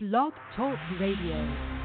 Blog Talk Radio.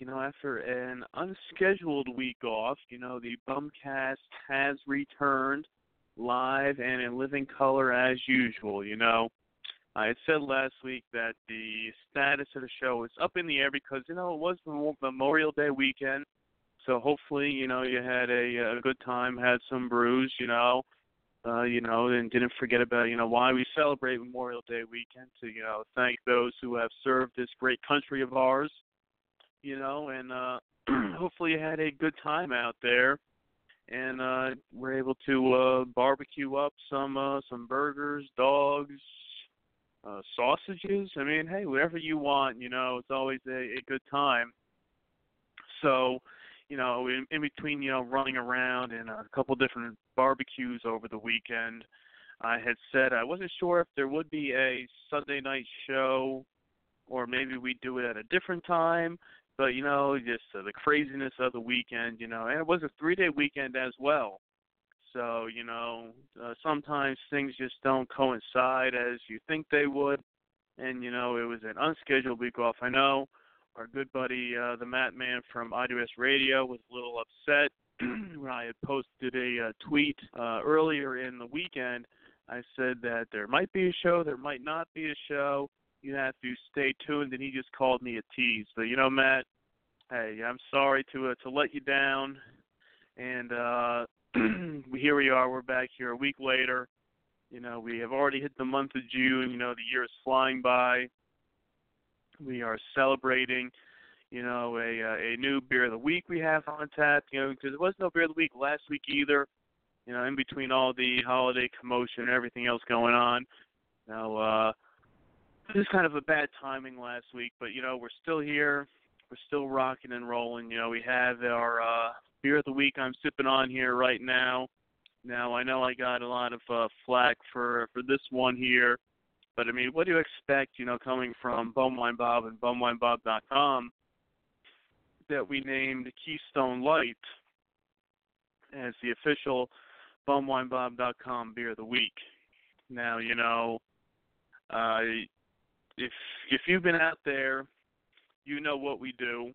You know, after an unscheduled week off. You know, the Bumcast has returned live and in living color as usual, you know. I had said last week that the status of the show is up in the air because, you know, it was Memorial Day weekend. So hopefully, you know, you had a, a good time, had some brews, you know, uh, you know, and didn't forget about, you know, why we celebrate Memorial Day weekend to, you know, thank those who have served this great country of ours, you know, and uh hopefully you had a good time out there and uh we're able to uh barbecue up some uh some burgers, dogs, uh sausages. I mean, hey, whatever you want, you know, it's always a, a good time. So, you know, in, in between, you know, running around and a couple different barbecues over the weekend, I had said I wasn't sure if there would be a Sunday night show or maybe we'd do it at a different time. But, you know, just uh, the craziness of the weekend, you know, and it was a three day weekend as well. So, you know, uh, sometimes things just don't coincide as you think they would. And, you know, it was an unscheduled week off. I know our good buddy, uh, the Matt Man from IWS Radio, was a little upset when I had posted a uh, tweet uh, earlier in the weekend. I said that there might be a show, there might not be a show. You have to stay tuned, and he just called me a tease. But you know, Matt, hey, I'm sorry to uh, to let you down. And uh, here we are. We're back here a week later. You know, we have already hit the month of June. You know, the year is flying by. We are celebrating, you know, a uh, a new beer of the week we have on tap. You know, because there was no beer of the week last week either. You know, in between all the holiday commotion and everything else going on. Now, uh, this is kind of a bad timing last week, but you know, we're still here. We're still rocking and rolling. You know, we have our uh, beer of the week I'm sipping on here right now. Now I know I got a lot of uh, flack for for this one here, but I mean, what do you expect? You know, coming from Bumwine Bob and BumwineBob.com, that we named Keystone Light as the official BumwineBob.com beer of the week. Now, you know, uh, if if you've been out there, you know what we do.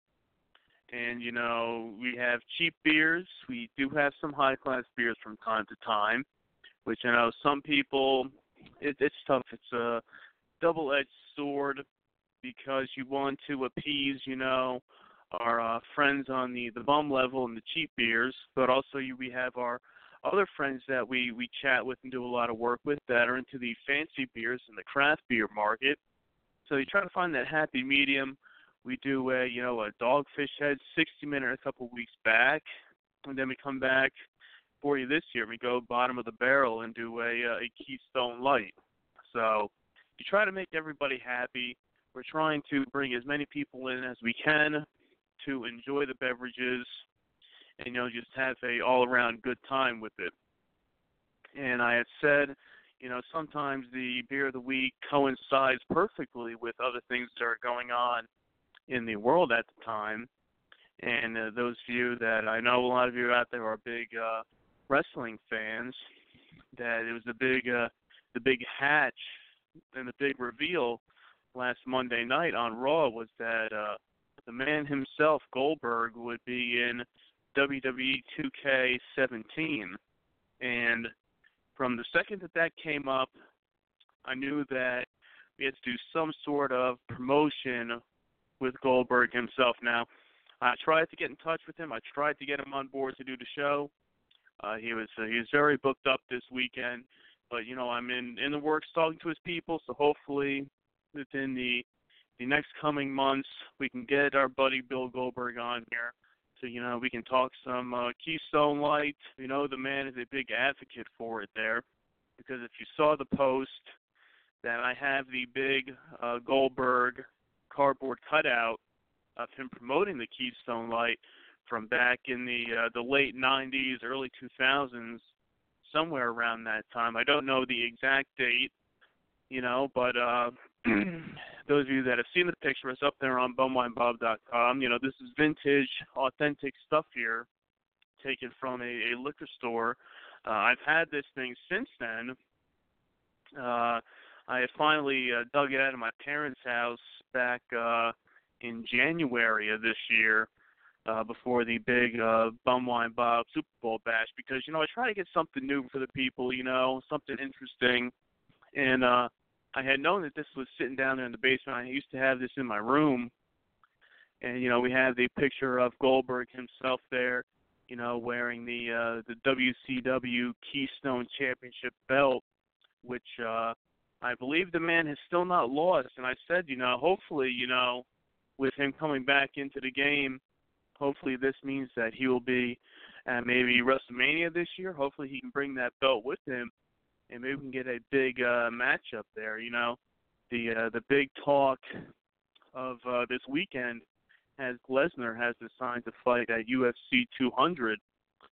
And you know, we have cheap beers. We do have some high class beers from time to time, which I know some people it, it's tough. It's a double edged sword because you want to appease, you know, our uh, friends on the the bum level and the cheap beers, but also you, we have our other friends that we we chat with and do a lot of work with that are into the fancy beers and the craft beer market. So you try to find that happy medium. We do a you know a Dogfish Head 60 minute a couple weeks back, and then we come back for you this year. We go bottom of the barrel and do a uh, a Keystone Light. So you try to make everybody happy. We're trying to bring as many people in as we can to enjoy the beverages and you know just have a all around good time with it. And I had said, you know, sometimes the beer of the week coincides perfectly with other things that are going on in the world at the time. And uh, those of you that I know, a lot of you out there are big uh, wrestling fans. That it was the big, uh, the big hatch and the big reveal last Monday night on Raw was that uh, the man himself, Goldberg, would be in WWE 2K17. And from the second that that came up, I knew that we had to do some sort of promotion with Goldberg himself. Now, I tried to get in touch with him. I tried to get him on board to do the show. Uh, he was uh, he was very booked up this weekend, but you know I'm in in the works talking to his people. So hopefully within the the next coming months we can get our buddy Bill Goldberg on here. So you know we can talk some uh, Keystone Light. You know the man is a big advocate for it there, because if you saw the post that I have the big uh, Goldberg cardboard cutout of him promoting the Keystone Light from back in the uh, the late 90s, early 2000s, somewhere around that time. I don't know the exact date, you know, but uh, those of you that have seen the picture, it's up there on bumwinebob.com. You know, this is vintage, authentic stuff here, taken from a, a liquor store. Uh, I've had this thing since then. Uh, I had finally uh, dug it out of my parents' house back uh, in January of this year, uh, before the big uh, Bumwine Bob Super Bowl bash, because you know I try to get something new for the people, you know, something interesting, and uh, I had known that this was sitting down there in the basement. I used to have this in my room, and you know we have the picture of Goldberg himself there, you know, wearing the uh, the WCW Keystone Championship belt, which uh, I believe the man has still not lost. And I said, you know, hopefully, you know, with him coming back into the game, hopefully this means that he will be at maybe WrestleMania this year. Hopefully he can bring that belt with him, and maybe we can get a big uh, matchup there. You know, the uh, the big talk of uh, this weekend has Lesnar has decided to fight at UFC 200,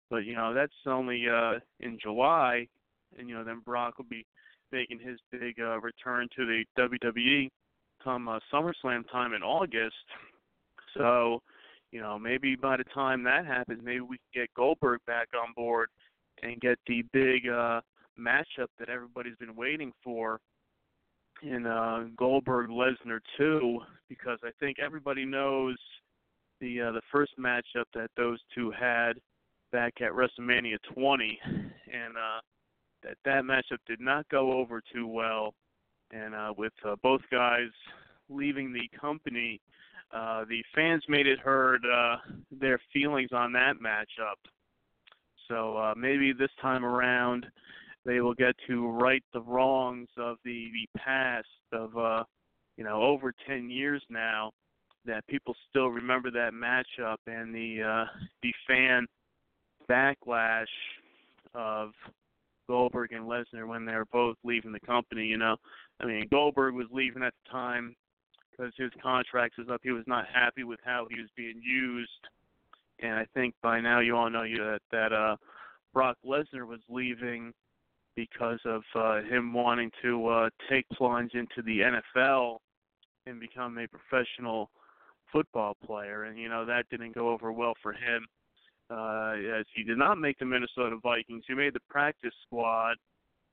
but you know that's only uh, in July, and you know then Brock will be making his big uh, return to the WWE come uh, SummerSlam time in August. So, you know, maybe by the time that happens, maybe we can get Goldberg back on board and get the big uh, matchup that everybody's been waiting for in uh, Goldberg Lesnar 2, because I think everybody knows the uh, the first matchup that those two had back at WrestleMania 20, and uh, that that matchup did not go over too well, and uh, with uh, both guys leaving the company, uh, the fans made it heard uh, their feelings on that matchup. So uh, maybe this time around, they will get to right the wrongs of the the past of uh, you know over 10 years now that people still remember that matchup and the uh, the fan backlash of Goldberg and Lesnar when they were both leaving the company. You know, I mean Goldberg was leaving at the time because his contract was up. He was not happy with how he was being used, and I think by now you all know you that that uh, Brock Lesnar was leaving because of uh, him wanting to uh, take plunge into the NFL and become a professional football player, and you know that didn't go over well for him uh, as he did not make the Minnesota Vikings. He made the practice squad,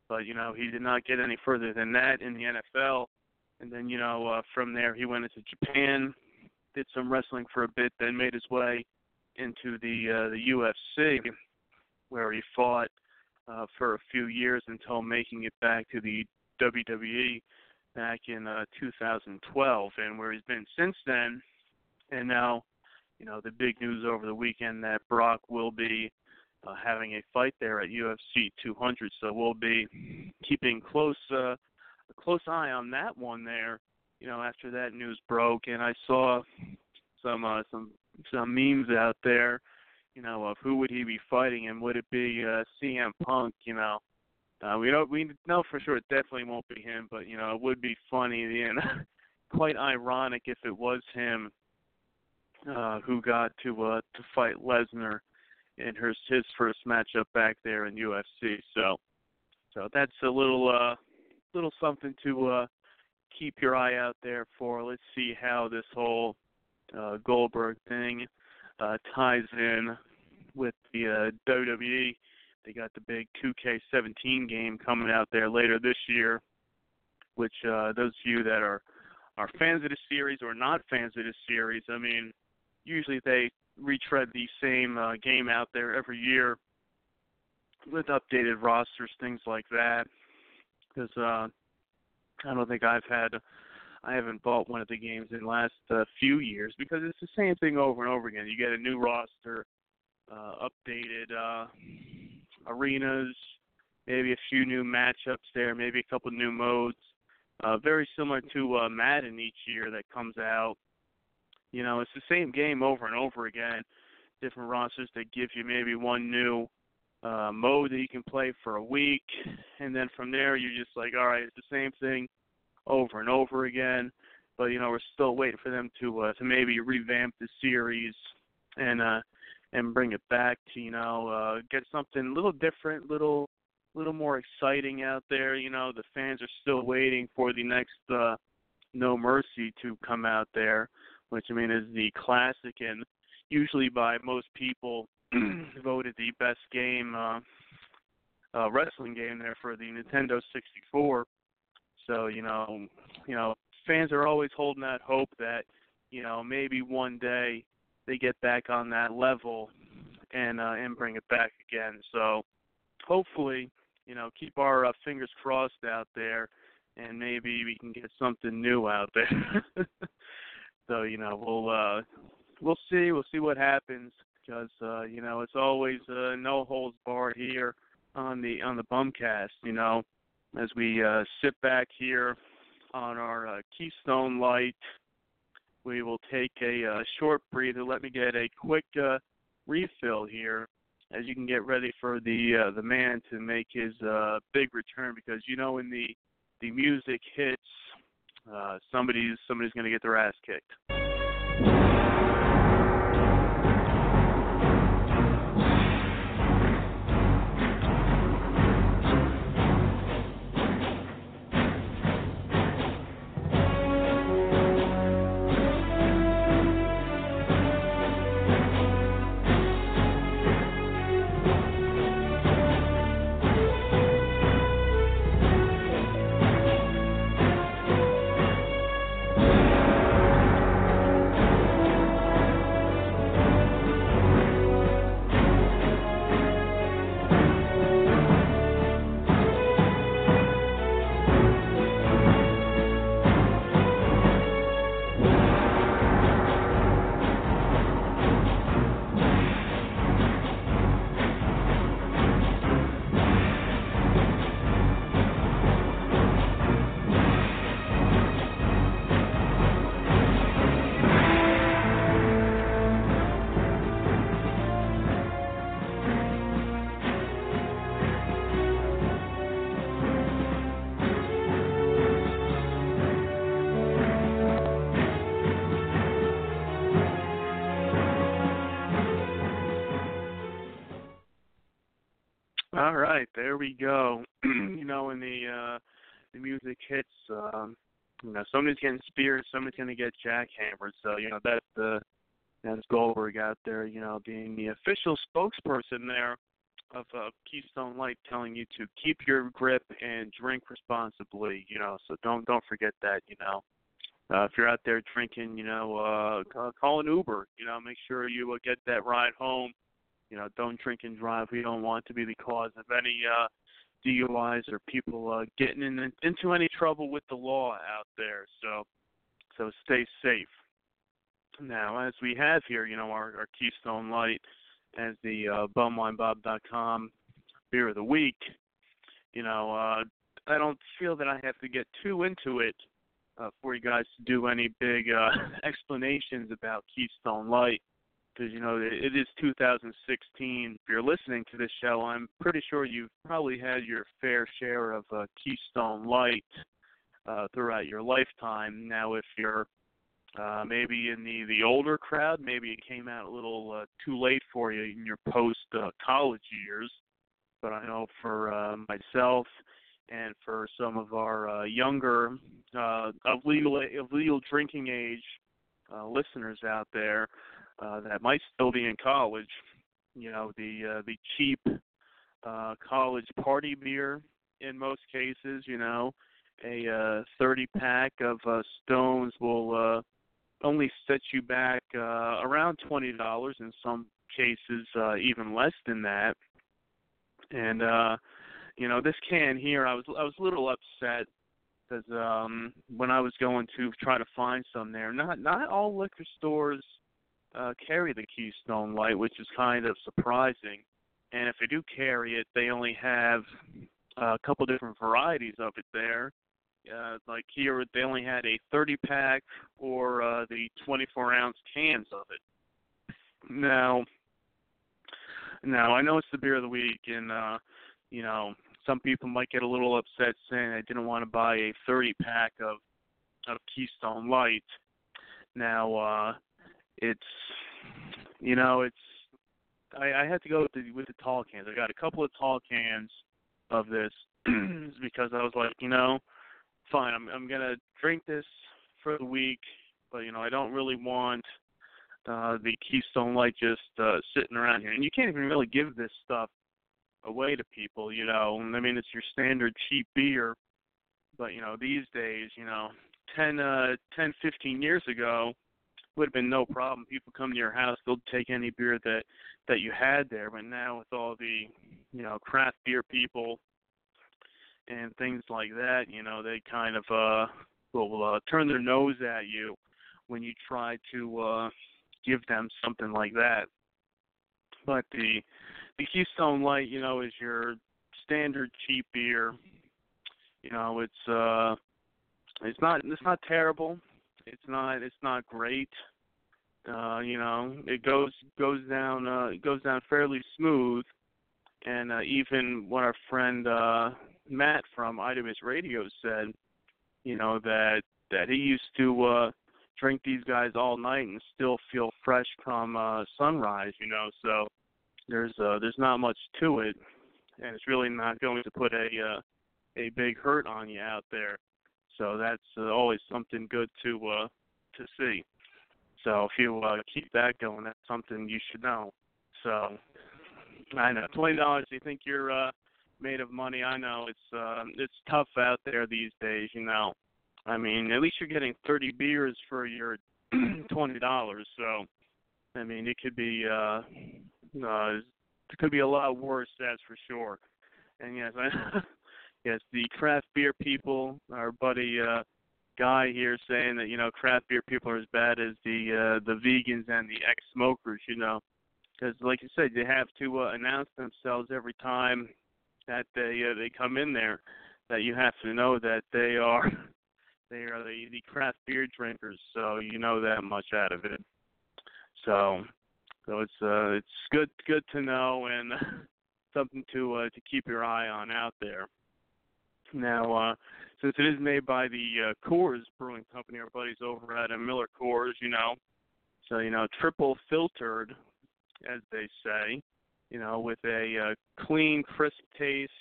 but you know he did not get any further than that in the NFL. And then you know uh, from there he went into Japan, did some wrestling for a bit, then made his way into the uh, the UFC, where he fought uh, for a few years until making it back to the WWE back in uh, 2012, and where he's been since then. And now you know the big news over the weekend that Brock will be uh, having a fight there at UFC 200. So we'll be keeping close uh, a close eye on that one there. You know, after that news broke, and I saw some uh, some some memes out there. You know, of who would he be fighting, and would it be uh, CM Punk? You know, uh, we don't we know for sure it definitely won't be him, but you know, it would be funny and quite ironic if it was him uh, who got to uh, to fight Lesnar in his his first matchup back there in UFC. So so that's a little uh, little something to uh, keep your eye out there for. Let's see how this whole uh Goldberg thing uh, ties in with the uh, WWE. They got the big 2K17 game coming out there later this year, which uh, those of you that are are fans of the series or not fans of the series, I mean, usually they retread the same uh, game out there every year with updated rosters, things like that. Because uh, I don't think I've had, I haven't bought one of the games in the last uh, few years because it's the same thing over and over again. You get a new roster, uh, updated uh, arenas, maybe a few new matchups there, maybe a couple new modes. Uh, very similar to uh, Madden each year that comes out. You know, it's the same game over and over again. Different rosters that give you maybe one new uh, mode that you can play for a week, and then from there you're just like, all right, it's the same thing over and over again. But you know, we're still waiting for them to uh, to maybe revamp the series and uh, and bring it back to you know uh, get something a little different, little little more exciting out there. You know, the fans are still waiting for the next uh, No Mercy to come out there, which I mean is the classic and usually by most people voted the best game uh, uh, wrestling game there for the Nintendo 64. So you know, you know, fans are always holding that hope that you know maybe one day they get back on that level and uh, and bring it back again. So hopefully you know, keep our uh, fingers crossed out there, and maybe we can get something new out there. so you know, we'll uh, we'll see. We'll see what happens because uh, you know it's always uh, no holds barred here on the on the Bumcast. You know, as we uh, sit back here on our uh, Keystone Light, we will take a uh, short breather. Let me get a quick uh, refill here as you can get ready for the uh, the man to make his uh, big return because you know when the the music hits, uh, somebody's somebody's going to get their ass kicked. All right, there we go. you know, when the uh the music hits, um, you know, somebody's getting speared, somebody's gonna get jackhammered. So, you know, that's the that's Goldberg out there, you know, being the official spokesperson there of uh, Keystone Light telling you to keep your grip and drink responsibly, you know, so don't don't forget that, you know. Uh, if you're out there drinking, you know, uh, call, an Uber. You know, make sure you uh, get that ride home you know, don't drink and drive. We don't want to be the cause of any uh, DUIs or people uh, getting in, into any trouble with the law out there. So, so stay safe. Now, as we have here, you know, our, our Keystone Light as the uh, bumwinebob.com beer of the week. You know, uh, I don't feel that I have to get too into it uh, for you guys to do any big uh, explanations about Keystone Light because you know it is 2016. If you're listening to this show, I'm pretty sure you've probably had your fair share of uh, Keystone Light uh, throughout your lifetime. Now, if you're uh, maybe in the the older crowd, maybe it came out a little uh, too late for you in your post uh, college years. But I know for uh, myself and for some of our uh, younger uh, of legal of legal drinking age uh, listeners out there uh, that might still be in college, you know, the uh, the cheap uh, college party beer in most cases, you know, a uh, 30 pack of uh, Stones will uh, only set you back uh, around twenty dollars in some cases, uh, even less than that. And uh, you know, this can here, I was I was a little upset because um, when I was going to try to find some there, not not all liquor stores uh, carry the Keystone Light, which is kind of surprising. And if they do carry it, they only have a couple different varieties of it there. Uh, like here, they only had a 30 pack or uh, the 24 ounce cans of it. Now, now I know it's the beer of the week, and uh, you know some people might get a little upset saying I didn't want to buy a 30 pack of of Keystone Light. Now, uh, it's you know it's I, I had to go with the with the tall cans. I got a couple of tall cans of this because I was like, you know, fine, I'm I'm gonna drink this for the week, but you know, I don't really want uh the Keystone Light just uh sitting around here. And you can't even really give this stuff away to people, you know. I mean, it's your standard cheap beer, but you know, these days, you know, ten uh ten fifteen years ago, would have been no problem. People come to your house, they'll take any beer that that you had there. But now with all the you know craft beer people and things like that, you know they kind of uh will uh, turn their nose at you when you try to uh give them something like that. But the the Keystone Light, you know, is your standard cheap beer. You know, it's uh it's not it's not terrible. It's not it's not great. Uh, you know, it goes goes down uh it goes down fairly smooth and uh, even what our friend uh Matt from IWS Radio said, you know, that that he used to uh drink these guys all night and still feel fresh come uh sunrise, you know, so there's uh there's not much to it and it's really not going to put a uh a big hurt on you out there. So that's uh, always something good to uh, to see. So if you uh, keep that going, that's something you should know. So I know twenty dollars. You think you're uh, made of money? I know it's uh, it's tough out there these days. You know, I mean, at least you're getting thirty beers for your twenty dollars. So I mean, it could be uh, uh, it could be a lot worse. That's for sure. And yes, I yes, the craft beer people, our buddy uh, Guy here saying that you know craft beer people are as bad as the uh, the vegans and the ex-smokers, you know, because like you said, they have to uh, announce themselves every time that they uh, they come in there, that you have to know that they are they are the, the craft beer drinkers, so you know that much out of it. So so it's uh it's good good to know and something to uh, to keep your eye on out there. Now, uh, since it is made by the uh, Coors Brewing Company, our buddies over at uh, Miller Coors, you know, so you know, triple filtered, as they say, you know, with a uh, clean, crisp taste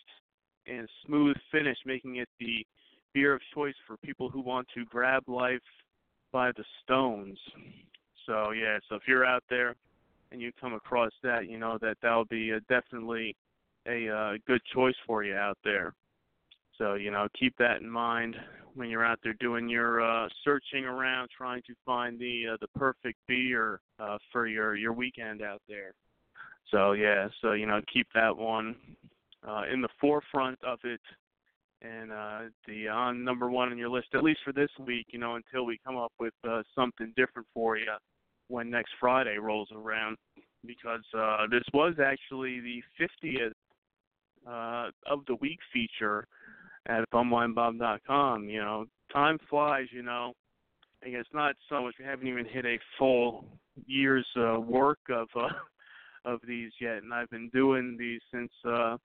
and smooth finish, making it the beer of choice for people who want to grab life by the stones. So yeah, so if you're out there and you come across that, you know that that'll be uh, definitely a uh, good choice for you out there. So you know, keep that in mind when you're out there doing your uh, searching around, trying to find the uh, the perfect beer uh, for your your weekend out there. So yeah, so you know, keep that one uh, in the forefront of it, and uh, the on number one on your list at least for this week. You know, until we come up with uh, something different for you when next Friday rolls around, because uh, this was actually the 50th uh, of the week feature at bumwinebob.com. You know, time flies. You know, I guess not so much. We haven't even hit a full year's uh, work of uh, of these yet, and I've been doing these since uh,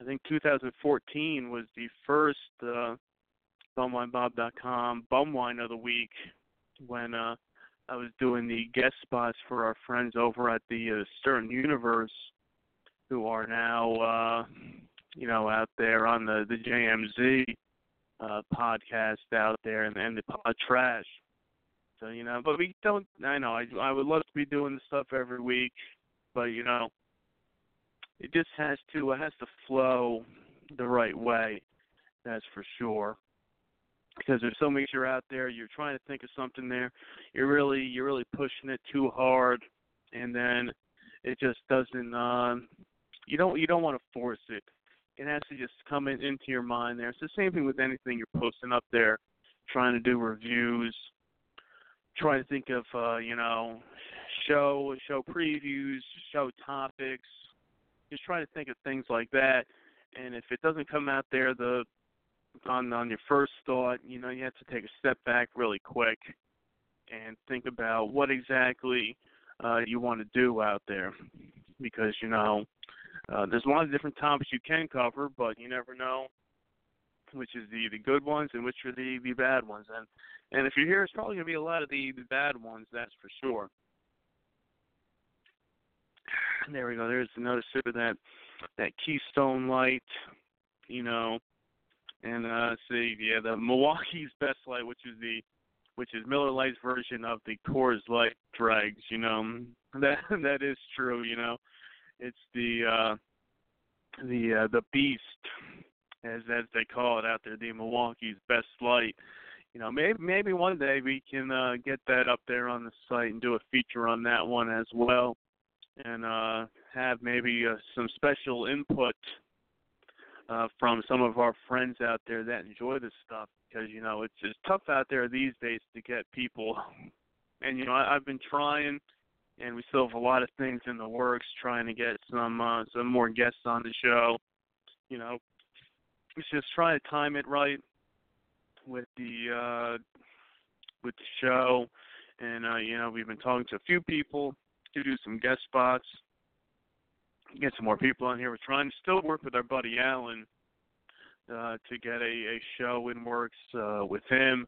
I think 2014 was the first uh, bumwinebob.com bumwine of the week when uh, I was doing the guest spots for our friends over at the uh, Stern Universe, who are now uh, you know, out there on the the JMZ uh, podcast out there and, and the pod trash. So you know, but we don't. I know I I would love to be doing this stuff every week, but you know, it just has to it has to flow the right way. That's for sure. Because there's so much you're out there, you're trying to think of something there, you're really you're really pushing it too hard, and then it just doesn't. Um, you don't you don't want to force it. It has to just come in, into your mind there. It's the same thing with anything you're posting up there, trying to do reviews, trying to think of uh, you know show show previews, show topics. Just try to think of things like that. And if it doesn't come out there the on on your first thought, you know, you have to take a step back really quick and think about what exactly uh, you want to do out there, because you know uh, there's a lot of different topics you can cover, but you never know which is the the good ones and which are the the bad ones. And and if you're here, it's probably gonna be a lot of the the bad ones. That's for sure. There we go. There's another sip of that that Keystone Light, you know, and uh see yeah the Milwaukee's Best Light, which is the which is Miller Lite's version of the Coors Light dregs. You know that that is true. You know, it's the uh the uh the beast as as they call it out there, the Milwaukee's Best Light. You know, maybe maybe one day we can uh, get that up there on the site and do a feature on that one as well, and uh, have maybe uh, some special input uh, from some of our friends out there that enjoy this stuff because you know it's it's tough out there these days to get people, and you know I, I've been trying, and we still have a lot of things in the works trying to get some uh, some more guests on the show. You know, it's just trying to time it right with the uh with the show. And uh you know we've been talking to a few people to do some guest spots get some more people on here. We're trying to still work with our buddy alan uh to get a a show in works uh with him.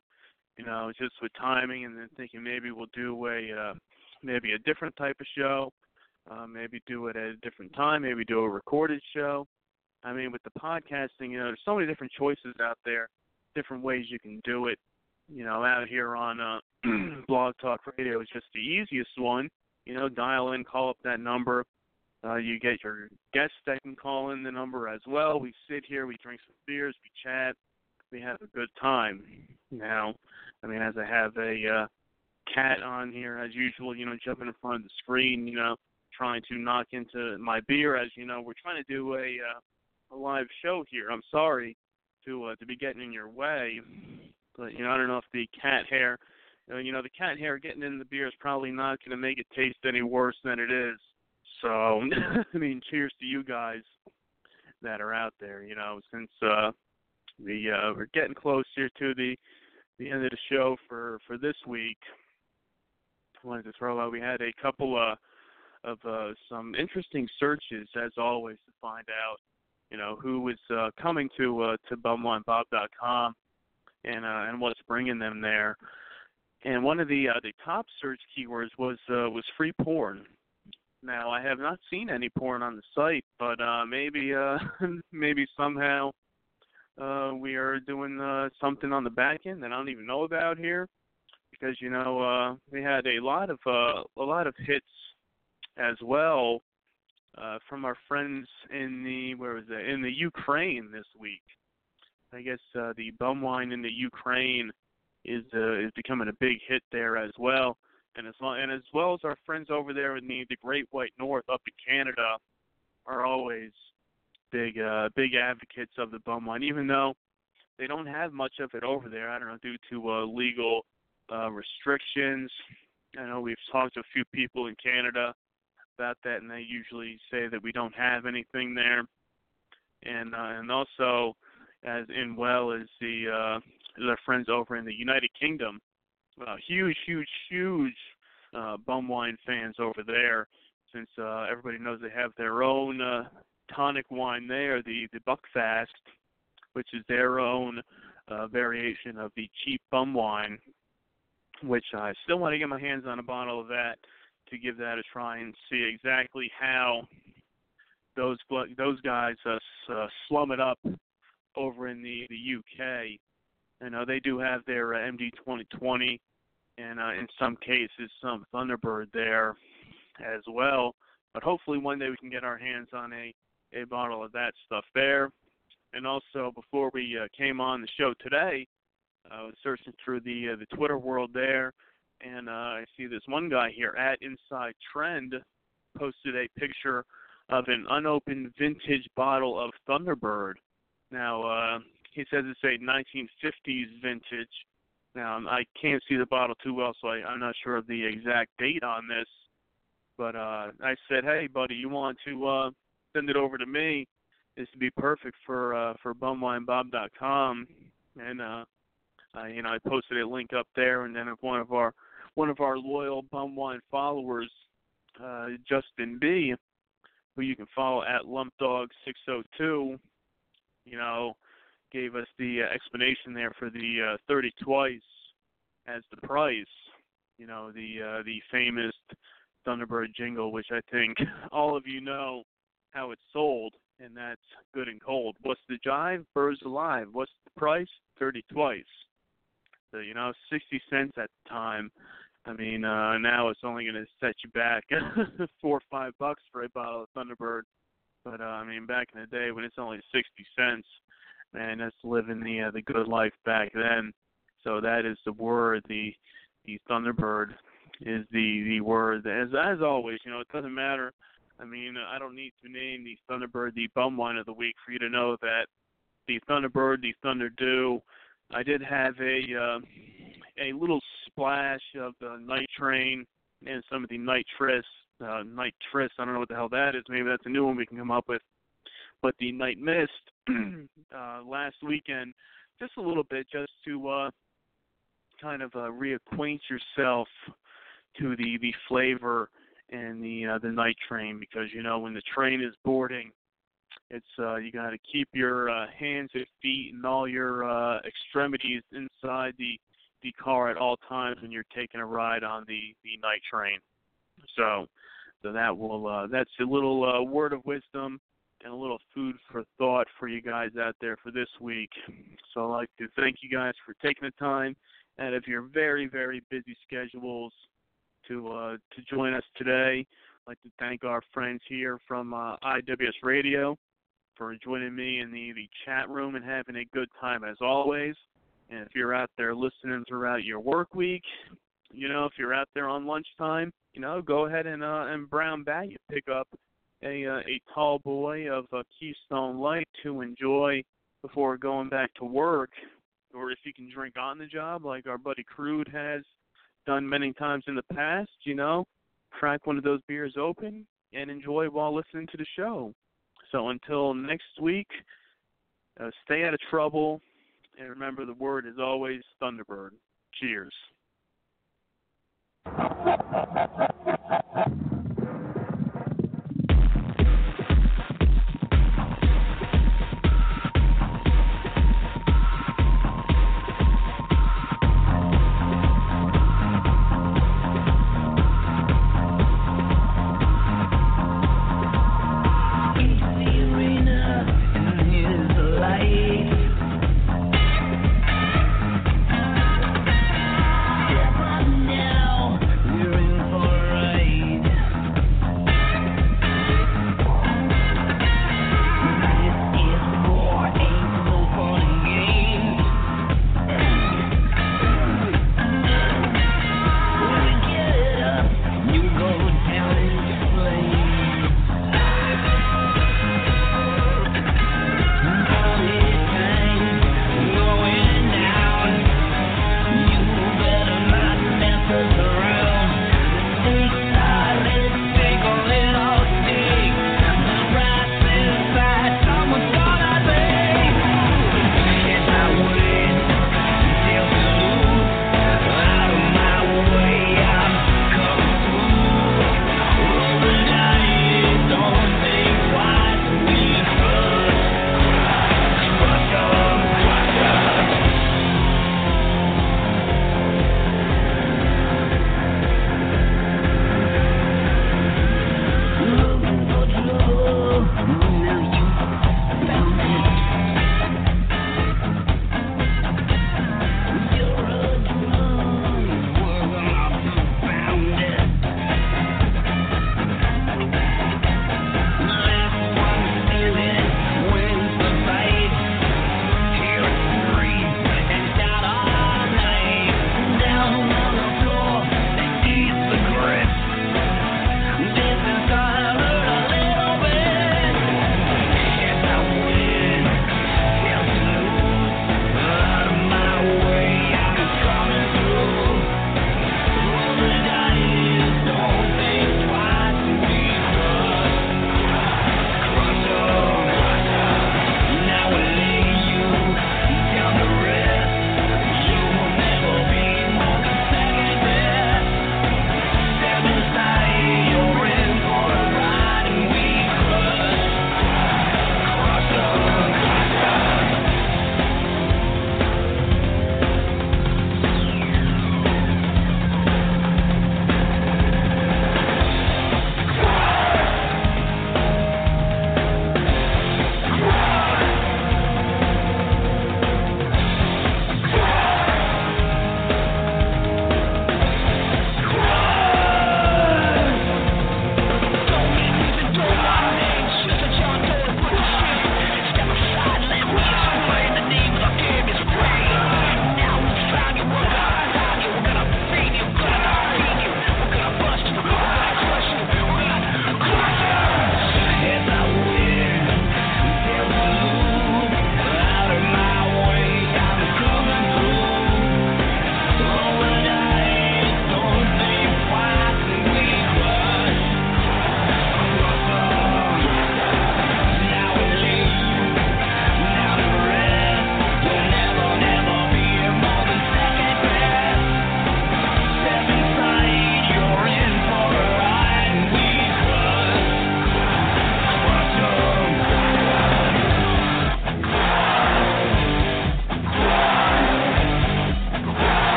You know just with timing and then thinking maybe we'll do a uh maybe a different type of show uh maybe do it at a different time maybe do a recorded show I mean, with the podcasting, you know, there's so many different choices out there, different ways you can do it. You know, out here on uh, Blog Talk Radio is just the easiest one. You know, dial in, call up that number. Uh, you get your guests that can call in the number as well. We sit here, we drink some beers, we chat, we have a good time. Now, I mean, as I have a uh, cat on here as usual, you know, jumping in front of the screen, you know, trying to knock into my beer. As you know, we're trying to do a uh, a live show here. I'm sorry to uh, to be getting in your way, but you know I don't know if the cat hair, uh, you know the cat hair getting in the beer is probably not going to make it taste any worse than it is. So I mean, cheers to you guys that are out there. You know, since uh, the uh, we're getting close here to the the end of the show for for this week. Wanted to throw out we had a couple uh, of uh, some interesting searches as always to find out you know, who was uh, coming to uh, to BumWineBob.com and uh, and what's bringing them there. And one of the uh, the top search keywords was uh, was free porn. Now I have not seen any porn on the site, but uh, maybe uh, maybe somehow uh, we are doing uh, something on the back end that I don't even know about here, because you know uh, we had a lot of uh, a lot of hits as well uh, from our friends in the where was it in the Ukraine this week. I guess uh, the bum wine in the Ukraine is uh, is becoming a big hit there as well, and as long and as well as our friends over there in the the Great White North up in Canada are always big uh, big advocates of the bum wine, even though they don't have much of it over there. I don't know due to uh, legal uh, restrictions. I know we've talked to a few people in Canada about that, and they usually say that we don't have anything there. And uh, and also, as in well as the uh, their friends over in the United Kingdom, uh, huge, huge, huge uh, bum wine fans over there. Since uh, everybody knows they have their own uh, tonic wine there, the the Buckfast, which is their own uh, variation of the cheap bum wine, which I still want to get my hands on a bottle of that to give that a try and see exactly how those those guys uh, uh, slum it up over in the the UK. You know they do have their uh, MD 2020 and uh, in some cases some Thunderbird there as well. But hopefully one day we can get our hands on a a bottle of that stuff there. And also before we uh, came on the show today, I was searching through the uh, the Twitter world there, and uh, I see this one guy here at Inside Trend posted a picture of an unopened vintage bottle of Thunderbird. Now uh, he says it's a 1950s vintage. Now I can't see the bottle too well, so I, I'm not sure of the exact date on this. But uh, I said, hey, buddy, you want to uh, send it over to me? This would be perfect for uh, for bumwinebob.com. And uh, uh, you know, I posted a link up there, and then if one of our one of our loyal Bumwine followers, uh, Justin B, who you can follow at lumpdog602, you know, gave us the uh, explanation there for the uh, 30 twice as the price. You know, the uh, the famous Thunderbird jingle, which I think all of you know how it's sold, and that's good and cold. What's the jive? Birds alive. What's the price? Thirty twice. You know, sixty cents at the time. I mean, uh now it's only going to set you back four or five bucks for a bottle of Thunderbird. But uh, I mean, back in the day when it's only sixty cents, man, that's living the uh, the good life back then. So that is the word. The the Thunderbird is the the word. As as always, you know, it doesn't matter. I mean, I don't need to name the Thunderbird the bum wine of the week for you to know that the Thunderbird, the Thunder Dew. I did have a uh, a little splash of the Night Train and some of the Nitrous. Uh, Nitrous, I don't know what the hell that is. Maybe that's a new one we can come up with. But the Night Mist uh, last weekend, just a little bit, just to uh, kind of uh, reacquaint yourself to the the flavor and the uh, the night train because you know when the train is boarding it's uh you got to keep your uh, hands and feet and all your uh extremities inside the the car at all times when you're taking a ride on the the night train so so that will uh that's a little uh word of wisdom and a little food for thought for you guys out there for this week so i'd like to thank you guys for taking the time out of your very very busy schedules to uh, to join us today. I'd like to thank our friends here from uh, IWS Radio for joining me in the, the chat room and having a good time as always. And if you're out there listening throughout your work week, you know, if you're out there on lunchtime, you know, go ahead and uh, and brown bag you pick up a uh, a tall boy of a Keystone Light to enjoy before going back to work, or if you can drink on the job like our buddy Crude has done many times in the past, you know, crack one of those beers open and enjoy while listening to the show. So until next week, uh, stay out of trouble, and remember the word is always Thunderbird. Cheers.